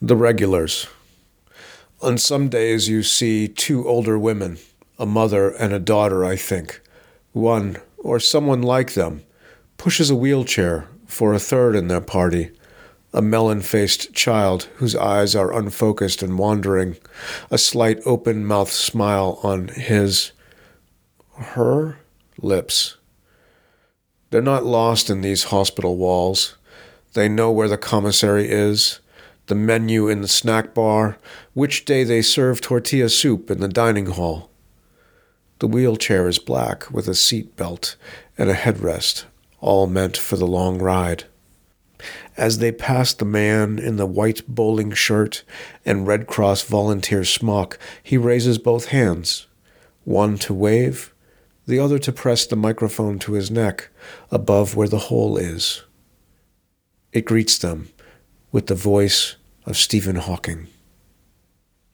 The regulars. On some days you see two older women, a mother and a daughter, I think. One, or someone like them, pushes a wheelchair for a third in their party, a melon faced child whose eyes are unfocused and wandering, a slight open mouthed smile on his, her lips. They're not lost in these hospital walls. They know where the commissary is, the menu in the snack bar, which day they serve tortilla soup in the dining hall. The wheelchair is black with a seat belt and a headrest, all meant for the long ride. As they pass the man in the white bowling shirt and Red Cross volunteer smock, he raises both hands, one to wave, the other to press the microphone to his neck, above where the hole is. It greets them with the voice of Stephen Hawking.